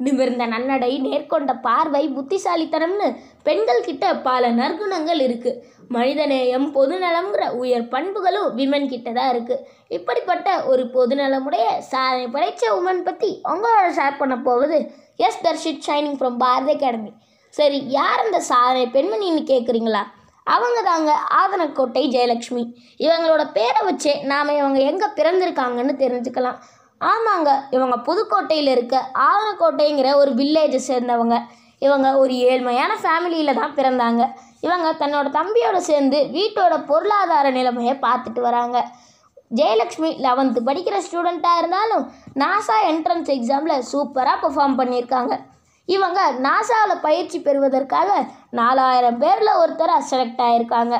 நிமிர்ந்த நன்னடை நேர்கொண்ட பார்வை புத்திசாலித்தனம்னு பெண்கள் கிட்ட பல நற்குணங்கள் இருக்கு. மனிதநேயம் பொதுநலம்ங்கிற உயர் பண்புகளும் விமன் கிட்ட தான் இருக்கு. இப்படிப்பட்ட ஒரு பொதுநலமுடைய சாதனை படைச்ச உமன் பற்றி உங்களோட ஷேர் பண்ண போவது S Dharshith shining from Bharathi academy சரி யார் அந்த சாதனை பெண்மணின்னு கேட்குறீங்களா அவங்க தாங்க ஆதனக்கோட்டை ஜெயலக்ஷ்மி இவங்களோட பேரை வச்சே நாம் இவங்க எங்கே பிறந்திருக்காங்கன்னு தெரிஞ்சுக்கலாம். ஆமாங்க இவங்க புதுக்கோட்டையில் இருக்க ஆலக்கோட்டைங்கிற ஒரு வில்லேஜை சேர்ந்தவங்க. இவங்க ஒரு ஏழ்மையான ஃபேமிலியில் தான் பிறந்தாங்க. இவங்க தன்னோட தம்பியோட சேர்ந்து வீட்டோட பொருளாதார நிலைமையை பார்த்துட்டு வராங்க. ஜெயலக்ஷ்மி லெவன்த்து படிக்கிற ஸ்டூடெண்ட்டாக இருந்தாலும் நாசா என்ட்ரன்ஸ் எக்ஸாமில் சூப்பராக பெர்ஃபார்ம் பண்ணியிருக்காங்க. இவங்க நாசாவில் பயிற்சி பெறுவதற்காக நாலாயிரம் பேரில் ஒருத்தராக செலக்ட் ஆகியிருக்காங்க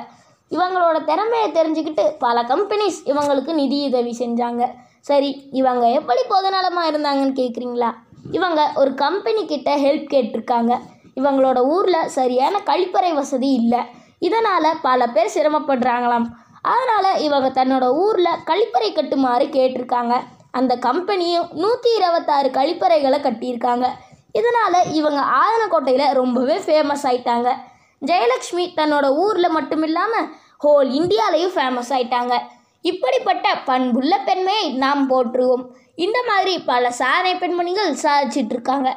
இவங்களோட திறமையை தெரிஞ்சுக்கிட்டு பல கம்பெனிஸ் இவங்களுக்கு நிதியுதவி செஞ்சாங்க. சரி இவங்க எப்படி பொதுநலமாக இருந்தாங்கன்னு கேட்குறீங்களா இவங்க ஒரு கம்பெனி கிட்ட ஹெல்ப் கேட்டிருக்காங்க. இவங்களோட ஊரில் சரியான கழிப்பறை வசதி இல்லை. இதனால் பல பேர் சிரமப்படுறாங்களாம். அதனால் இவங்க தன்னோட ஊரில் கழிப்பறை கட்டுமாறு கேட்டிருக்காங்க. அந்த கம்பெனியும் நூற்றி இருபத்தாறு கழிப்பறைகளை கட்டியிருக்காங்க. இதனால் இவங்க ஆதனக்கோட்டையில் ரொம்பவே ஃபேமஸ் ஆயிட்டாங்க. ஜெயலக்ஷ்மி தன்னோட ஊரில் மட்டும் இல்லாமல் ஹோல் இந்தியாலையும் ஃபேமஸ் ஆயிட்டாங்க. இப்படிப்பட்ட பண்புள்ள பெண்மையை நாம் போற்றுவோம். இந்த மாதிரி பல சாதனை பெண்மணிகள் சாதிச்சிட்டு இருக்காங்க.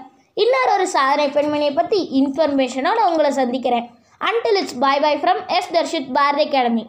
இன்னொரு ஒரு சாதனை பெண்மணியை பற்றி இன்ஃபர்மேஷனோட உங்களை சந்திக்கிறேன். Until it's bye bye from S Dharshith Bharathi academy